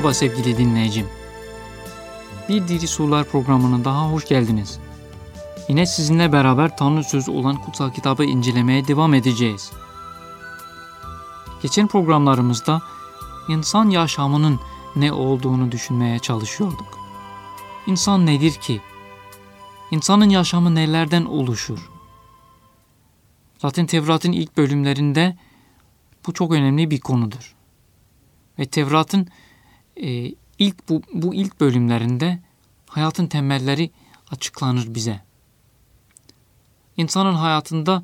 Merhaba sevgili dinleyicim. Bir Diri Sorular programına daha hoş geldiniz. Yine sizinle beraber Tanrı Sözü olan kutsal kitabı incelemeye devam edeceğiz. Geçen programlarımızda insan yaşamının ne olduğunu düşünmeye çalışıyorduk. İnsan nedir ki? İnsanın yaşamı nelerden oluşur? Zaten Tevrat'ın ilk bölümlerinde bu çok önemli bir konudur. Ve Tevrat'ın e, ilk bu, bu ilk bölümlerinde hayatın temelleri açıklanır bize. İnsanın hayatında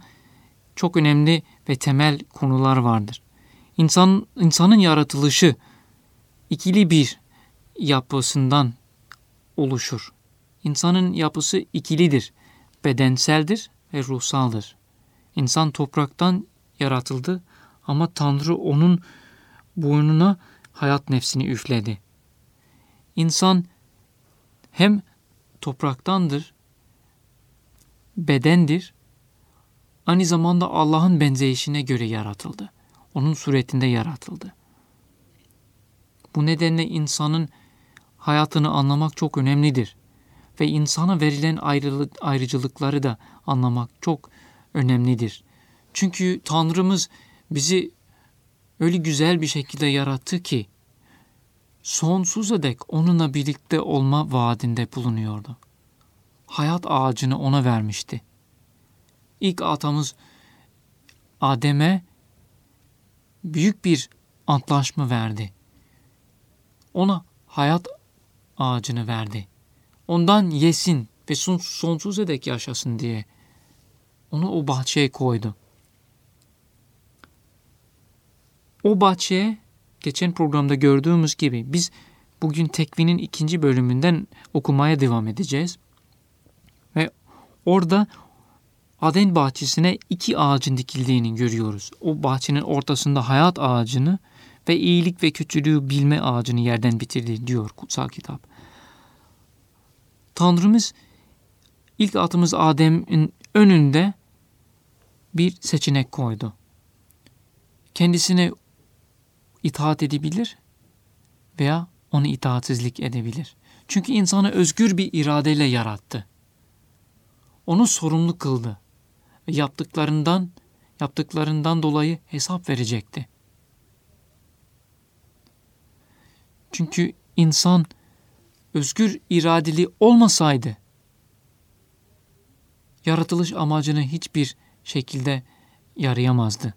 çok önemli ve temel konular vardır. İnsan, insanın yaratılışı ikili bir yapısından oluşur. İnsanın yapısı ikilidir, bedenseldir ve ruhsaldır. İnsan topraktan yaratıldı ama Tanrı onun boynuna hayat nefsini üfledi. İnsan hem topraktandır, bedendir, aynı zamanda Allah'ın benzeyişine göre yaratıldı. Onun suretinde yaratıldı. Bu nedenle insanın hayatını anlamak çok önemlidir. Ve insana verilen ayrılık, ayrıcılıkları da anlamak çok önemlidir. Çünkü Tanrımız bizi öyle güzel bir şekilde yarattı ki sonsuza dek onunla birlikte olma vaadinde bulunuyordu. Hayat ağacını ona vermişti. İlk atamız Adem'e büyük bir antlaşma verdi. Ona hayat ağacını verdi. Ondan yesin ve sonsuza dek yaşasın diye onu o bahçeye koydu. O bahçeye geçen programda gördüğümüz gibi biz bugün tekvinin ikinci bölümünden okumaya devam edeceğiz. Ve orada Aden bahçesine iki ağacın dikildiğini görüyoruz. O bahçenin ortasında hayat ağacını ve iyilik ve kötülüğü bilme ağacını yerden bitirdi diyor kutsal kitap. Tanrımız ilk atımız Adem'in önünde bir seçenek koydu. Kendisine itaat edebilir veya onu itaatsizlik edebilir. Çünkü insanı özgür bir iradeyle yarattı. Onu sorumlu kıldı ve yaptıklarından yaptıklarından dolayı hesap verecekti. Çünkü insan özgür iradeli olmasaydı yaratılış amacını hiçbir şekilde yarayamazdı.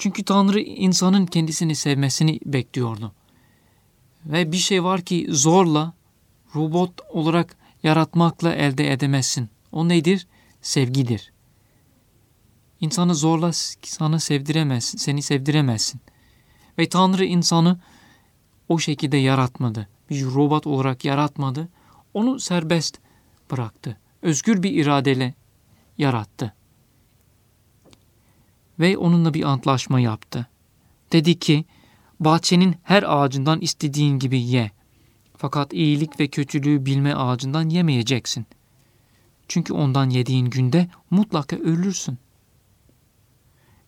Çünkü Tanrı insanın kendisini sevmesini bekliyordu. Ve bir şey var ki zorla, robot olarak yaratmakla elde edemezsin. O nedir? Sevgidir. İnsanı zorla sana sevdiremezsin, seni sevdiremezsin. Ve Tanrı insanı o şekilde yaratmadı. Bir robot olarak yaratmadı. Onu serbest bıraktı. Özgür bir iradeyle yarattı ve onunla bir antlaşma yaptı. Dedi ki, bahçenin her ağacından istediğin gibi ye. Fakat iyilik ve kötülüğü bilme ağacından yemeyeceksin. Çünkü ondan yediğin günde mutlaka ölürsün.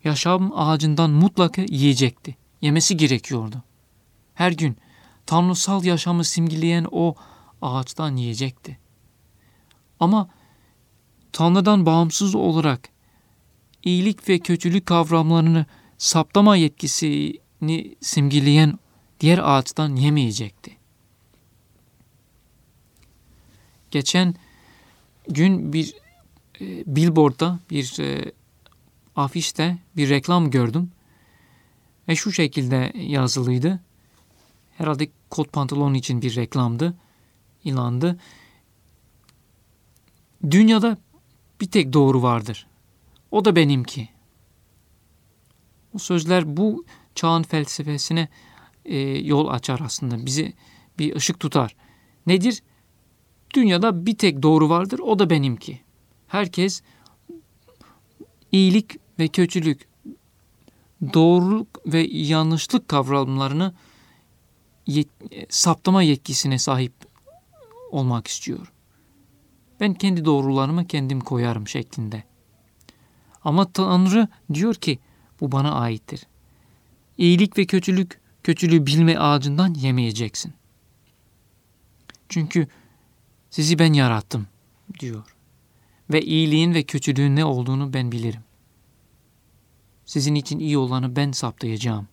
Yaşam ağacından mutlaka yiyecekti. Yemesi gerekiyordu. Her gün tanrısal yaşamı simgeleyen o ağaçtan yiyecekti. Ama Tanrı'dan bağımsız olarak iyilik ve kötülük kavramlarını saptama yetkisini simgeleyen diğer ağaçtan yemeyecekti. Geçen gün bir e, billboardda bir e, afişte bir reklam gördüm. Ve şu şekilde yazılıydı. Herhalde kot pantolon için bir reklamdı. ilandı. Dünyada bir tek doğru vardır. O da benimki. Bu sözler bu çağın felsefesine e, yol açar aslında. Bizi bir ışık tutar. Nedir? Dünyada bir tek doğru vardır. O da benimki. Herkes iyilik ve kötülük, doğruluk ve yanlışlık kavramlarını yet, saptama yetkisine sahip olmak istiyor. Ben kendi doğrularımı kendim koyarım şeklinde. Ama Tanrı diyor ki bu bana aittir. İyilik ve kötülük kötülüğü bilme ağacından yemeyeceksin. Çünkü sizi ben yarattım diyor. Ve iyiliğin ve kötülüğün ne olduğunu ben bilirim. Sizin için iyi olanı ben saptayacağım.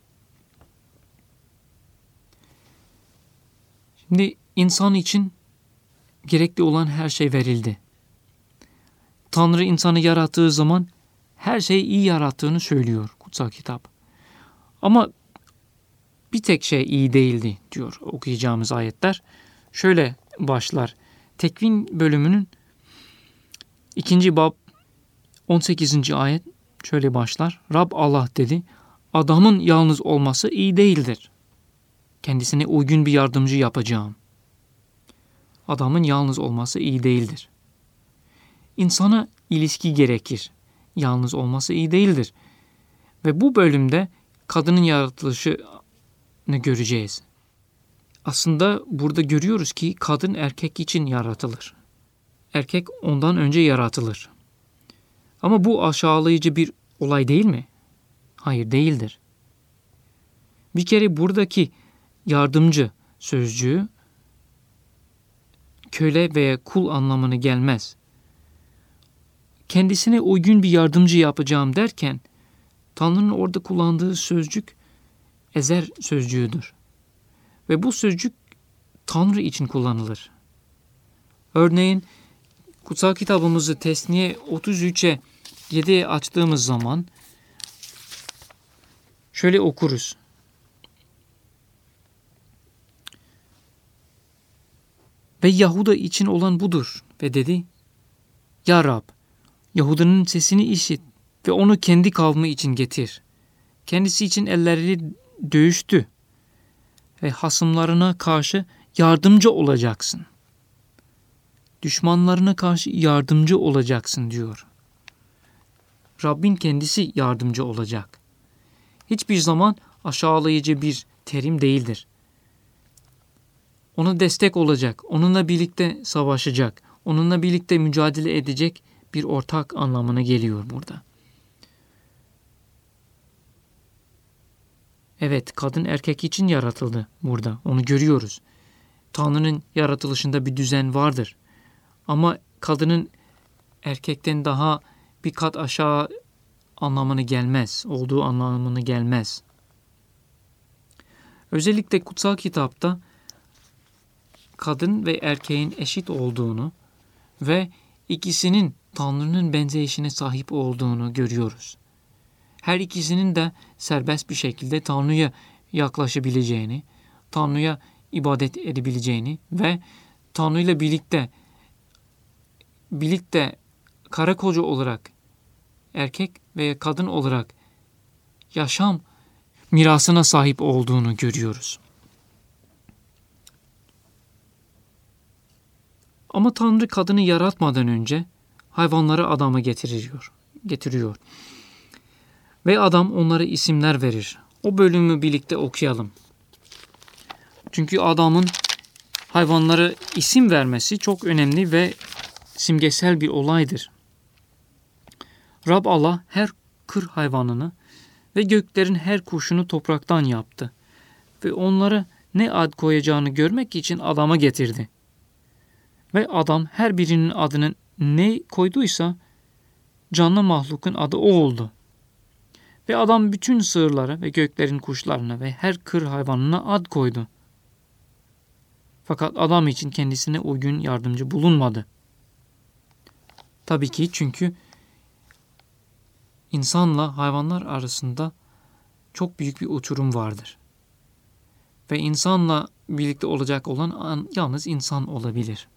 Şimdi insan için gerekli olan her şey verildi. Tanrı insanı yarattığı zaman her şeyi iyi yarattığını söylüyor kutsal kitap. Ama bir tek şey iyi değildi diyor okuyacağımız ayetler. Şöyle başlar. Tekvin bölümünün ikinci bab 18. ayet şöyle başlar. Rab Allah dedi. Adamın yalnız olması iyi değildir. Kendisine uygun bir yardımcı yapacağım. Adamın yalnız olması iyi değildir. İnsana ilişki gerekir. Yalnız olması iyi değildir. Ve bu bölümde kadının yaratılışını göreceğiz. Aslında burada görüyoruz ki kadın erkek için yaratılır. Erkek ondan önce yaratılır. Ama bu aşağılayıcı bir olay değil mi? Hayır değildir. Bir kere buradaki yardımcı sözcüğü köle veya kul anlamını gelmez. Kendisine uygun bir yardımcı yapacağım derken Tanrı'nın orada kullandığı sözcük ezer sözcüğüdür. Ve bu sözcük Tanrı için kullanılır. Örneğin kutsal kitabımızı Tesniye 33'e 7'ye açtığımız zaman şöyle okuruz. Ve Yahuda için olan budur. Ve dedi, Ya Rab, Yahuda'nın sesini işit ve onu kendi kavmi için getir. Kendisi için elleri dövüştü ve hasımlarına karşı yardımcı olacaksın. Düşmanlarına karşı yardımcı olacaksın diyor. Rabbin kendisi yardımcı olacak. Hiçbir zaman aşağılayıcı bir terim değildir. Ona destek olacak, onunla birlikte savaşacak, onunla birlikte mücadele edecek bir ortak anlamına geliyor burada. Evet, kadın erkek için yaratıldı burada. Onu görüyoruz. Tanrı'nın yaratılışında bir düzen vardır. Ama kadının erkekten daha bir kat aşağı anlamını gelmez, olduğu anlamını gelmez. Özellikle kutsal kitapta kadın ve erkeğin eşit olduğunu ve ikisinin Tanrı'nın benzeyişine sahip olduğunu görüyoruz. Her ikisinin de serbest bir şekilde Tanrı'ya yaklaşabileceğini, Tanrı'ya ibadet edebileceğini ve Tanrı ile birlikte birlikte kara koca olarak erkek veya kadın olarak yaşam mirasına sahip olduğunu görüyoruz. Ama Tanrı kadını yaratmadan önce hayvanları adamı getiriyor. Getiriyor. Ve adam onlara isimler verir. O bölümü birlikte okuyalım. Çünkü adamın hayvanlara isim vermesi çok önemli ve simgesel bir olaydır. Rab Allah her kır hayvanını ve göklerin her kuşunu topraktan yaptı ve onlara ne ad koyacağını görmek için adama getirdi. Ve adam her birinin adını ne koyduysa canlı mahlukun adı o oldu. Ve adam bütün sığırlara ve göklerin kuşlarına ve her kır hayvanına ad koydu. Fakat adam için kendisine uygun yardımcı bulunmadı. Tabii ki çünkü insanla hayvanlar arasında çok büyük bir uçurum vardır. Ve insanla birlikte olacak olan yalnız insan olabilir.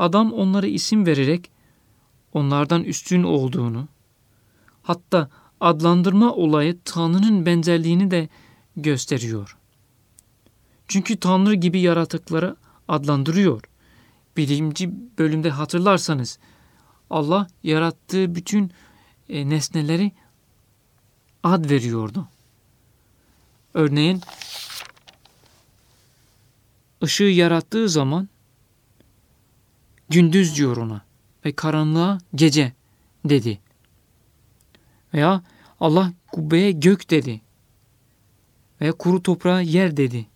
Adam onlara isim vererek onlardan üstün olduğunu, hatta adlandırma olayı Tanrı'nın benzerliğini de gösteriyor. Çünkü Tanrı gibi yaratıkları adlandırıyor. Birinci bölümde hatırlarsanız Allah yarattığı bütün e, nesneleri ad veriyordu. Örneğin ışığı yarattığı zaman gündüz diyor ona ve karanlığa gece dedi. Veya Allah kubbeye gök dedi. Veya kuru toprağa yer dedi.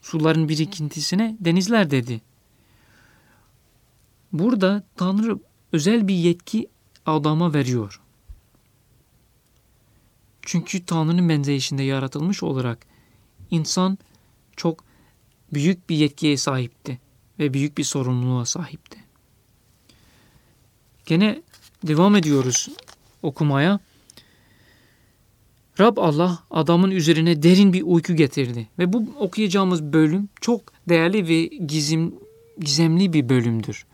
Suların birikintisine denizler dedi. Burada Tanrı özel bir yetki adama veriyor. Çünkü Tanrı'nın benzeyişinde yaratılmış olarak insan çok büyük bir yetkiye sahipti ve büyük bir sorumluluğa sahipti. Gene devam ediyoruz okumaya. Rab Allah adamın üzerine derin bir uyku getirdi. Ve bu okuyacağımız bölüm çok değerli ve gizim, gizemli bir bölümdür.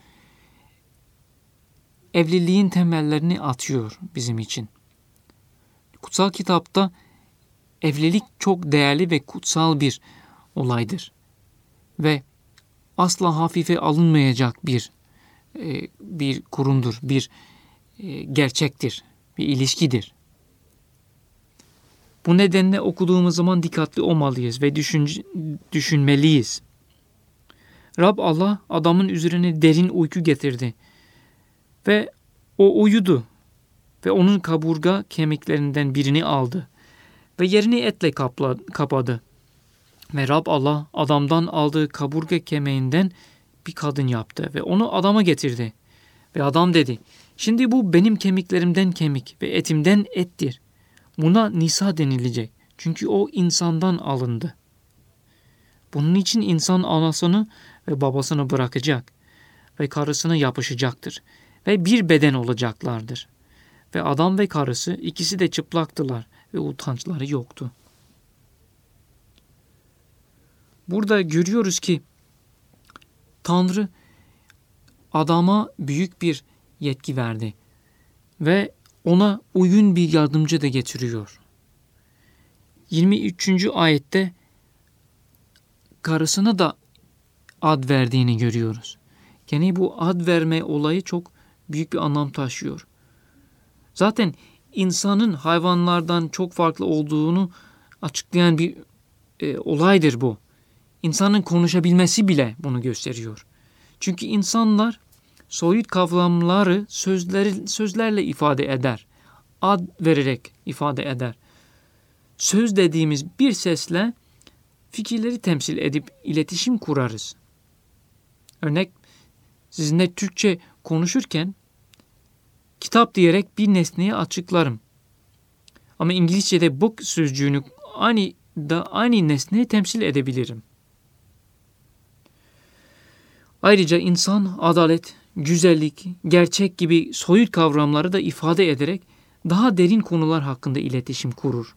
Evliliğin temellerini atıyor bizim için. Kutsal kitapta evlilik çok değerli ve kutsal bir olaydır. Ve asla hafife alınmayacak bir e, bir kurumdur, bir e, gerçektir, bir ilişkidir. Bu nedenle okuduğumuz zaman dikkatli olmalıyız ve düşün, düşünmeliyiz. Rab Allah adamın üzerine derin uyku getirdi ve o uyudu ve onun kaburga kemiklerinden birini aldı ve yerini etle kapla, kapadı. Ve Rab Allah adamdan aldığı kaburga kemiğinden bir kadın yaptı ve onu adama getirdi. Ve adam dedi, şimdi bu benim kemiklerimden kemik ve etimden ettir. Buna Nisa denilecek. Çünkü o insandan alındı. Bunun için insan anasını ve babasını bırakacak ve karısına yapışacaktır ve bir beden olacaklardır. Ve adam ve karısı ikisi de çıplaktılar ve utançları yoktu. Burada görüyoruz ki Tanrı adama büyük bir yetki verdi ve ona uygun bir yardımcı da getiriyor. 23. ayette karısına da ad verdiğini görüyoruz. Yani bu ad verme olayı çok büyük bir anlam taşıyor. Zaten insanın hayvanlardan çok farklı olduğunu açıklayan bir e, olaydır bu. İnsanın konuşabilmesi bile bunu gösteriyor. Çünkü insanlar soyut kavramları sözleri, sözlerle ifade eder. Ad vererek ifade eder. Söz dediğimiz bir sesle fikirleri temsil edip iletişim kurarız. Örnek sizinle Türkçe konuşurken kitap diyerek bir nesneyi açıklarım. Ama İngilizce'de book sözcüğünü aynı da aynı nesneyi temsil edebilirim. Ayrıca insan adalet, güzellik, gerçek gibi soyut kavramları da ifade ederek daha derin konular hakkında iletişim kurur.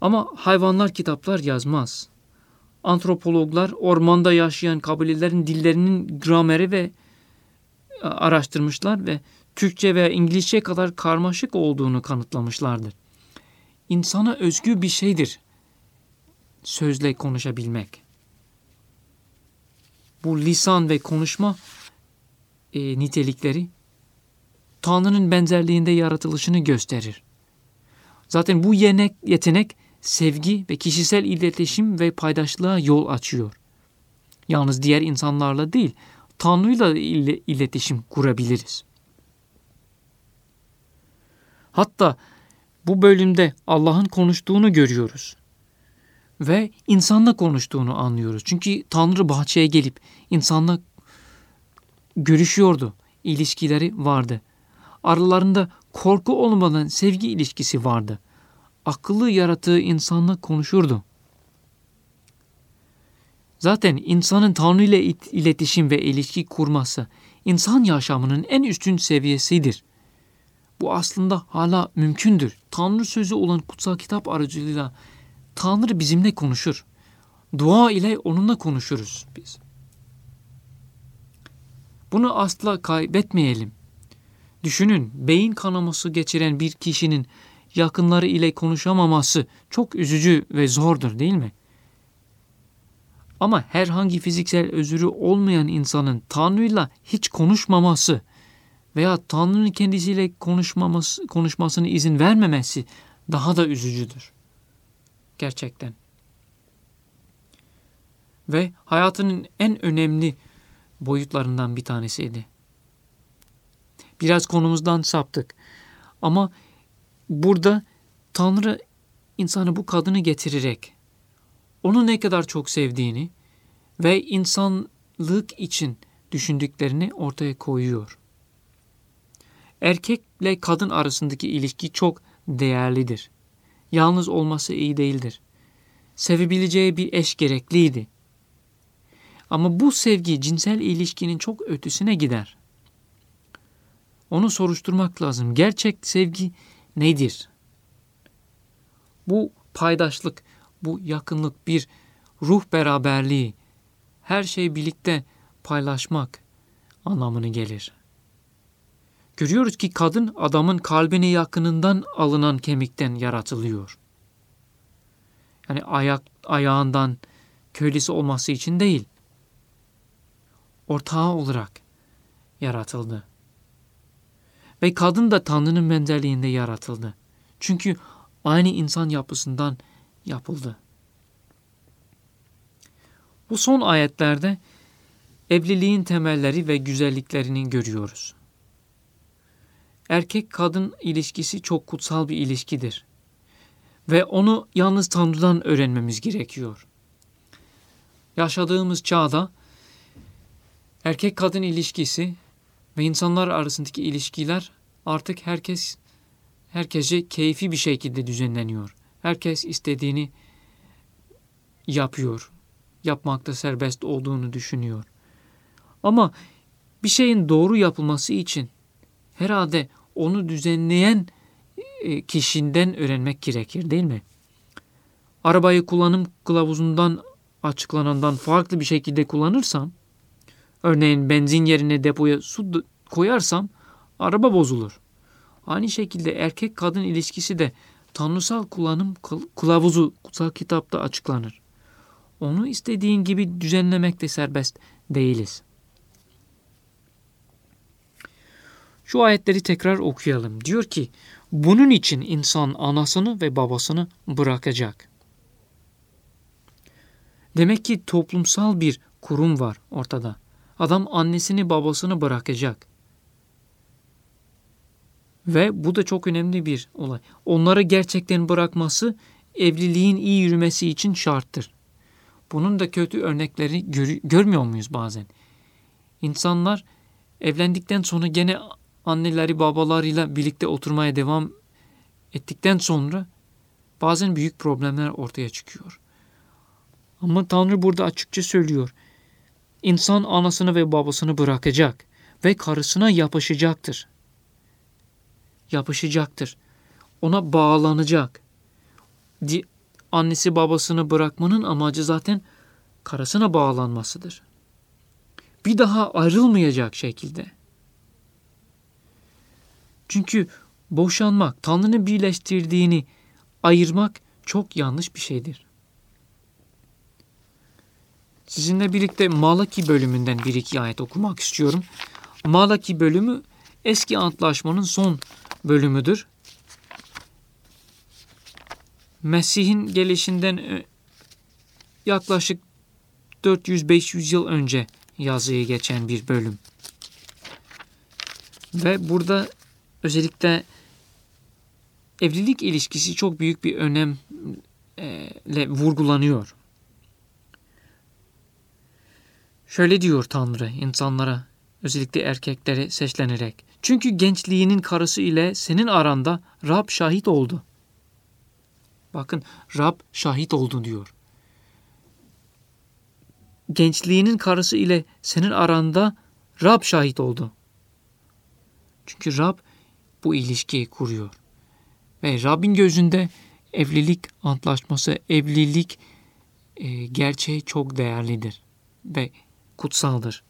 Ama hayvanlar kitaplar yazmaz. Antropologlar ormanda yaşayan kabilelerin dillerinin grameri ve e, araştırmışlar ve Türkçe veya İngilizce kadar karmaşık olduğunu kanıtlamışlardır. İnsana özgü bir şeydir sözle konuşabilmek bu lisan ve konuşma e, nitelikleri Tanrı'nın benzerliğinde yaratılışını gösterir. Zaten bu yetenek, yetenek sevgi ve kişisel iletişim ve paydaşlığa yol açıyor. Yalnız diğer insanlarla değil, Tanrı'yla iletişim kurabiliriz. Hatta bu bölümde Allah'ın konuştuğunu görüyoruz ve insanla konuştuğunu anlıyoruz. Çünkü Tanrı bahçeye gelip insanla görüşüyordu. İlişkileri vardı. Aralarında korku olmadan sevgi ilişkisi vardı. Akıllı yaratığı insanla konuşurdu. Zaten insanın Tanrı ile iletişim ve ilişki kurması insan yaşamının en üstün seviyesidir. Bu aslında hala mümkündür. Tanrı sözü olan kutsal kitap aracılığıyla Tanrı bizimle konuşur. Dua ile onunla konuşuruz biz. Bunu asla kaybetmeyelim. Düşünün beyin kanaması geçiren bir kişinin yakınları ile konuşamaması çok üzücü ve zordur değil mi? Ama herhangi fiziksel özürü olmayan insanın Tanrı'yla hiç konuşmaması veya Tanrı'nın kendisiyle konuşmaması, konuşmasını izin vermemesi daha da üzücüdür. Gerçekten. Ve hayatının en önemli boyutlarından bir tanesiydi. Biraz konumuzdan saptık. Ama burada Tanrı insanı bu kadını getirerek onu ne kadar çok sevdiğini ve insanlık için düşündüklerini ortaya koyuyor. Erkekle kadın arasındaki ilişki çok değerlidir. Yalnız olması iyi değildir. Sevebileceği bir eş gerekliydi. Ama bu sevgi cinsel ilişkinin çok ötesine gider. Onu soruşturmak lazım. Gerçek sevgi nedir? Bu paydaşlık, bu yakınlık, bir ruh beraberliği, her şeyi birlikte paylaşmak anlamını gelir. Görüyoruz ki kadın adamın kalbine yakınından alınan kemikten yaratılıyor. Yani ayak ayağından köylüsü olması için değil. Ortağı olarak yaratıldı. Ve kadın da Tanrı'nın benzerliğinde yaratıldı. Çünkü aynı insan yapısından yapıldı. Bu son ayetlerde evliliğin temelleri ve güzelliklerini görüyoruz. Erkek-kadın ilişkisi çok kutsal bir ilişkidir. Ve onu yalnız Tanrı'dan öğrenmemiz gerekiyor. Yaşadığımız çağda erkek-kadın ilişkisi ve insanlar arasındaki ilişkiler artık herkes herkese keyfi bir şekilde düzenleniyor. Herkes istediğini yapıyor. Yapmakta serbest olduğunu düşünüyor. Ama bir şeyin doğru yapılması için herhalde onu düzenleyen e, kişiden öğrenmek gerekir değil mi? Arabayı kullanım kılavuzundan açıklanandan farklı bir şekilde kullanırsam, örneğin benzin yerine depoya su koyarsam araba bozulur. Aynı şekilde erkek kadın ilişkisi de tanrısal kullanım kılavuzu kutsal kitapta açıklanır. Onu istediğin gibi düzenlemekte serbest değiliz. Şu ayetleri tekrar okuyalım. Diyor ki, bunun için insan anasını ve babasını bırakacak. Demek ki toplumsal bir kurum var ortada. Adam annesini babasını bırakacak. Ve bu da çok önemli bir olay. Onları gerçekten bırakması evliliğin iyi yürümesi için şarttır. Bunun da kötü örnekleri gör, görmüyor muyuz bazen? İnsanlar evlendikten sonra gene anneleri babalarıyla birlikte oturmaya devam ettikten sonra bazen büyük problemler ortaya çıkıyor. Ama Tanrı burada açıkça söylüyor. İnsan anasını ve babasını bırakacak ve karısına yapışacaktır. Yapışacaktır. Ona bağlanacak. Annesi babasını bırakmanın amacı zaten karısına bağlanmasıdır. Bir daha ayrılmayacak şekilde. Çünkü boşanmak, Tanrı'nın birleştirdiğini ayırmak çok yanlış bir şeydir. Sizinle birlikte Malaki bölümünden bir iki ayet okumak istiyorum. Malaki bölümü eski antlaşmanın son bölümüdür. Mesih'in gelişinden yaklaşık 400-500 yıl önce yazıya geçen bir bölüm. Ve burada özellikle evlilik ilişkisi çok büyük bir önemle vurgulanıyor. Şöyle diyor Tanrı insanlara, özellikle erkeklere seslenerek. Çünkü gençliğinin karısı ile senin aranda Rab şahit oldu. Bakın Rab şahit oldu diyor. Gençliğinin karısı ile senin aranda Rab şahit oldu. Çünkü Rab bu ilişkiyi kuruyor. Ve Rabbin gözünde evlilik antlaşması, evlilik e, gerçeği çok değerlidir ve kutsaldır.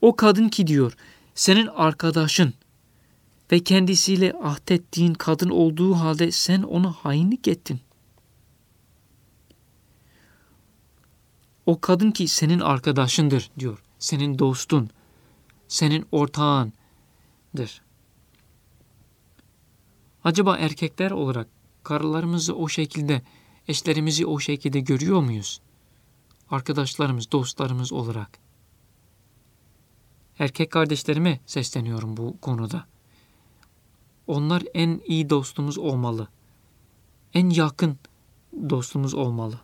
O kadın ki diyor, senin arkadaşın ve kendisiyle ahdettiğin kadın olduğu halde sen ona hainlik ettin. O kadın ki senin arkadaşındır diyor. Senin dostun, senin ortağındır. Acaba erkekler olarak karılarımızı o şekilde, eşlerimizi o şekilde görüyor muyuz? Arkadaşlarımız, dostlarımız olarak. Erkek kardeşlerime sesleniyorum bu konuda. onlar en iyi dostumuz olmalı. En yakın dostumuz olmalı.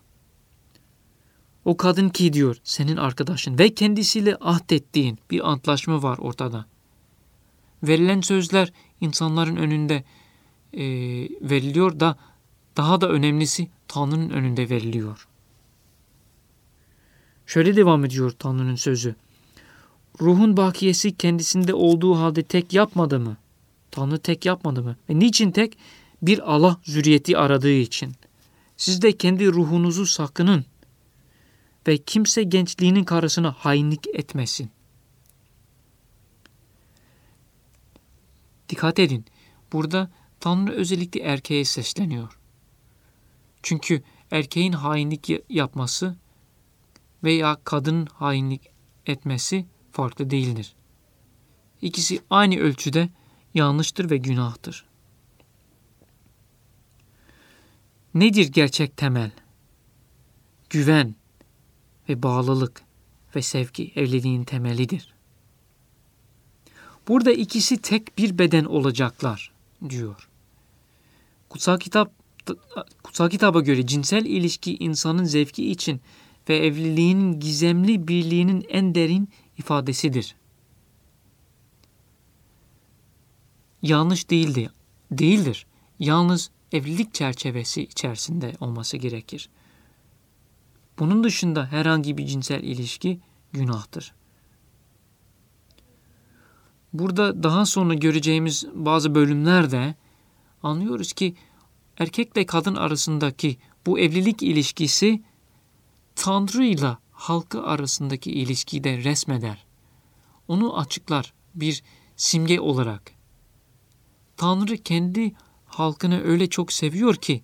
O kadın ki diyor senin arkadaşın ve kendisiyle ahdettiğin bir antlaşma var ortada. Verilen sözler insanların önünde e, veriliyor da daha da önemlisi Tanrı'nın önünde veriliyor. Şöyle devam ediyor Tanrı'nın sözü. Ruhun bakiyesi kendisinde olduğu halde tek yapmadı mı? Tanrı tek yapmadı mı? Ve niçin tek? Bir Allah zürriyeti aradığı için. Siz de kendi ruhunuzu sakının ve kimse gençliğinin karısına hainlik etmesin. Dikkat edin. Burada Tanrı özellikle erkeğe sesleniyor. Çünkü erkeğin hainlik yapması veya kadının hainlik etmesi farklı değildir. İkisi aynı ölçüde yanlıştır ve günahtır. Nedir gerçek temel? Güven ve bağlılık ve sevgi evliliğin temelidir. Burada ikisi tek bir beden olacaklar diyor. Kutsal kitap kutsal kitaba göre cinsel ilişki insanın zevki için ve evliliğin gizemli birliğinin en derin ifadesidir. Yanlış değildi, değildir. Yalnız evlilik çerçevesi içerisinde olması gerekir. Bunun dışında herhangi bir cinsel ilişki günahtır. Burada daha sonra göreceğimiz bazı bölümlerde anlıyoruz ki erkekle kadın arasındaki bu evlilik ilişkisi Tanrı ile halkı arasındaki ilişkiyi de resmeder. Onu açıklar bir simge olarak. Tanrı kendi halkını öyle çok seviyor ki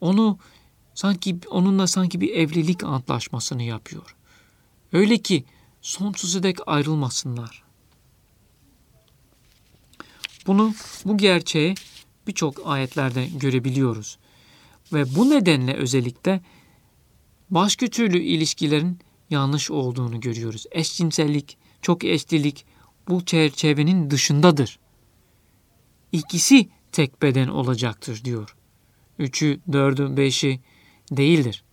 onu sanki onunla sanki bir evlilik antlaşmasını yapıyor. Öyle ki sonsuza dek ayrılmasınlar. Bunu bu gerçeği birçok ayetlerde görebiliyoruz. Ve bu nedenle özellikle başka türlü ilişkilerin yanlış olduğunu görüyoruz. Eşcinsellik, çok eşlilik bu çerçevenin dışındadır. İkisi tek beden olacaktır diyor. Üçü, dördü, beşi değildir.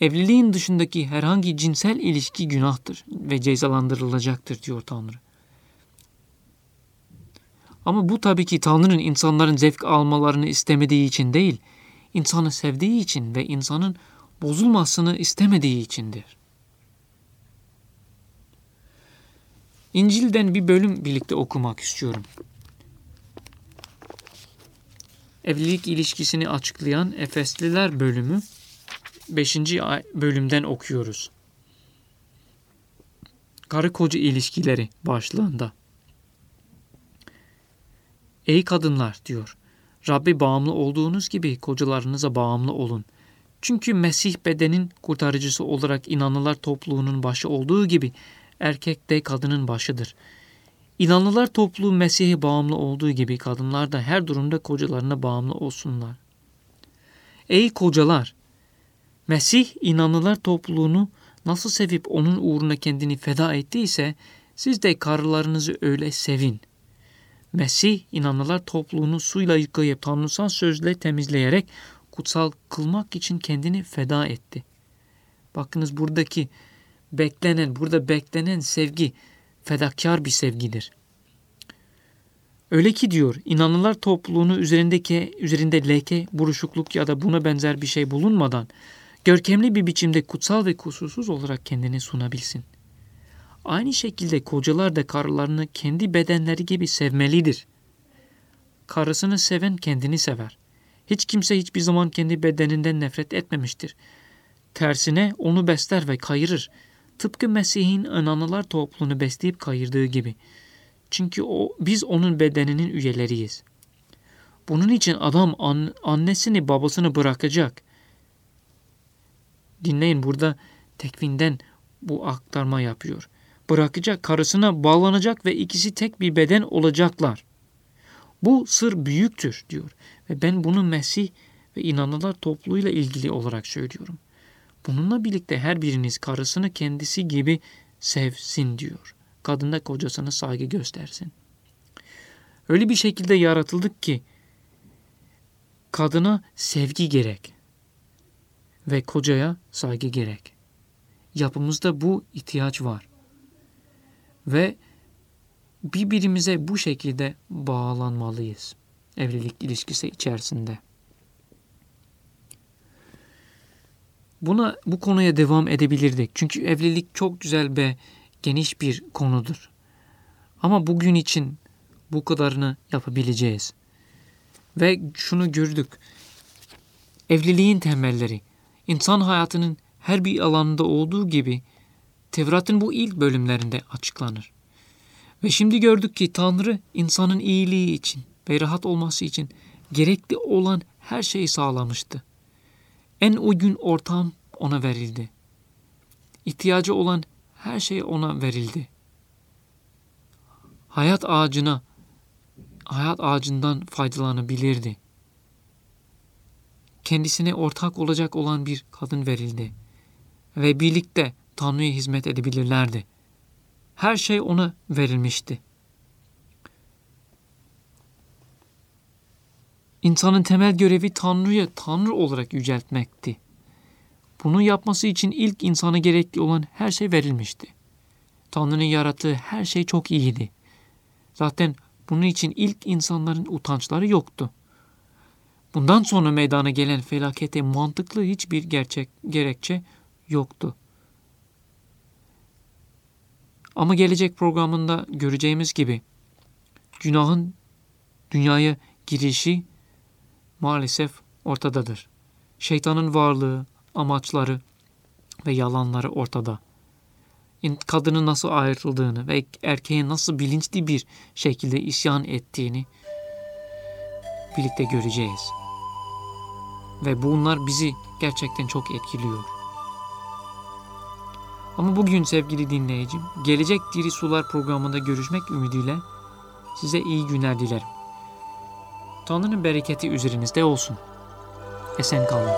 Evliliğin dışındaki herhangi cinsel ilişki günahtır ve cezalandırılacaktır diyor Tanrı. Ama bu tabii ki Tanrı'nın insanların zevk almalarını istemediği için değil, insanı sevdiği için ve insanın bozulmasını istemediği içindir. İncil'den bir bölüm birlikte okumak istiyorum. Evlilik ilişkisini açıklayan Efesliler bölümü 5. bölümden okuyoruz. Karı koca ilişkileri başlığında. Ey kadınlar diyor. Rabbi bağımlı olduğunuz gibi kocalarınıza bağımlı olun. Çünkü Mesih bedenin kurtarıcısı olarak inanlılar topluluğunun başı olduğu gibi erkek de kadının başıdır. İnanlılar topluluğu Mesih'e bağımlı olduğu gibi kadınlar da her durumda kocalarına bağımlı olsunlar. Ey kocalar! Mesih inanlılar topluluğunu nasıl sevip onun uğruna kendini feda ettiyse siz de karılarınızı öyle sevin.'' Mesih inanlılar topluluğunu suyla yıkayıp tanrısal sözle temizleyerek kutsal kılmak için kendini feda etti. Bakınız buradaki beklenen, burada beklenen sevgi fedakar bir sevgidir. Öyle ki diyor, inanlılar topluluğunu üzerindeki üzerinde leke, buruşukluk ya da buna benzer bir şey bulunmadan görkemli bir biçimde kutsal ve kusursuz olarak kendini sunabilsin. Aynı şekilde kocalar da karılarını kendi bedenleri gibi sevmelidir. Karısını seven kendini sever. Hiç kimse hiçbir zaman kendi bedeninden nefret etmemiştir. Tersine onu besler ve kayırır. Tıpkı Mesih'in inanılar topluluğunu besleyip kayırdığı gibi. Çünkü o, biz onun bedeninin üyeleriyiz. Bunun için adam an, annesini babasını bırakacak. Dinleyin burada tekvinden bu aktarma yapıyor bırakacak, karısına bağlanacak ve ikisi tek bir beden olacaklar. Bu sır büyüktür diyor ve ben bunu Mesih ve inananlar topluluğuyla ilgili olarak söylüyorum. Bununla birlikte her biriniz karısını kendisi gibi sevsin diyor. Kadın da kocasına saygı göstersin. Öyle bir şekilde yaratıldık ki kadına sevgi gerek ve kocaya saygı gerek. Yapımızda bu ihtiyaç var. Ve birbirimize bu şekilde bağlanmalıyız evlilik ilişkisi içerisinde. Buna bu konuya devam edebilirdik. Çünkü evlilik çok güzel ve geniş bir konudur. Ama bugün için bu kadarını yapabileceğiz. Ve şunu gördük. Evliliğin temelleri insan hayatının her bir alanında olduğu gibi Tevrat'ın bu ilk bölümlerinde açıklanır. Ve şimdi gördük ki Tanrı insanın iyiliği için ve rahat olması için gerekli olan her şeyi sağlamıştı. En uygun ortam ona verildi. İhtiyacı olan her şey ona verildi. Hayat ağacına, hayat ağacından faydalanabilirdi. Kendisine ortak olacak olan bir kadın verildi. Ve birlikte Tanrı'ya hizmet edebilirlerdi. Her şey ona verilmişti. İnsanın temel görevi Tanrı'yı Tanrı olarak yüceltmekti. Bunu yapması için ilk insana gerekli olan her şey verilmişti. Tanrı'nın yarattığı her şey çok iyiydi. Zaten bunun için ilk insanların utançları yoktu. Bundan sonra meydana gelen felakete mantıklı hiçbir gerçek gerekçe yoktu. Ama gelecek programında göreceğimiz gibi günahın dünyaya girişi maalesef ortadadır. Şeytanın varlığı, amaçları ve yalanları ortada. Kadının nasıl ayrıldığını ve erkeğin nasıl bilinçli bir şekilde isyan ettiğini birlikte göreceğiz. Ve bunlar bizi gerçekten çok etkiliyor. Ama bugün sevgili dinleyicim, gelecek Diri Sular programında görüşmek ümidiyle size iyi günler dilerim. Tanrı'nın bereketi üzerinizde olsun. Esen kalın.